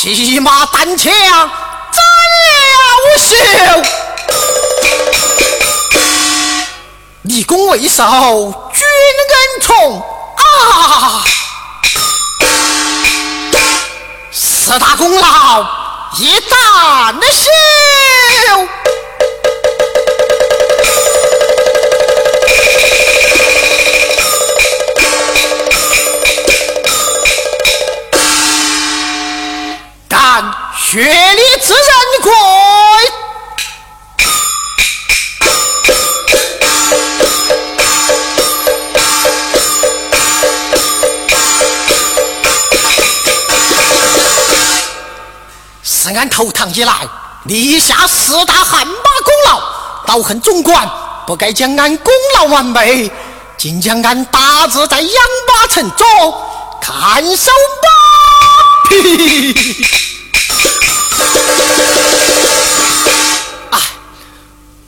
骑马单枪斩了休，立功为首君恩宠啊！四大功劳一旦休。血里之人归，是俺投唐以来立下四大汗马功劳，道恨总管不该将俺功劳完美，竟将俺打字在养马城中看守马匹。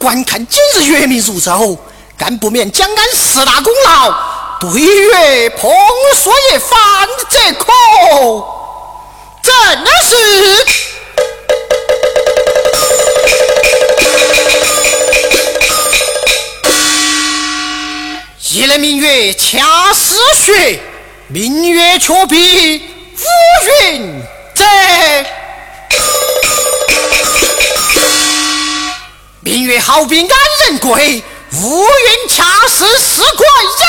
观看今日月明如昼，敢不免将俺四大功劳对月碰说一番，这可真的是？一轮明月恰似雪，明月却比不比安仁贵，乌云恰似四块鸭。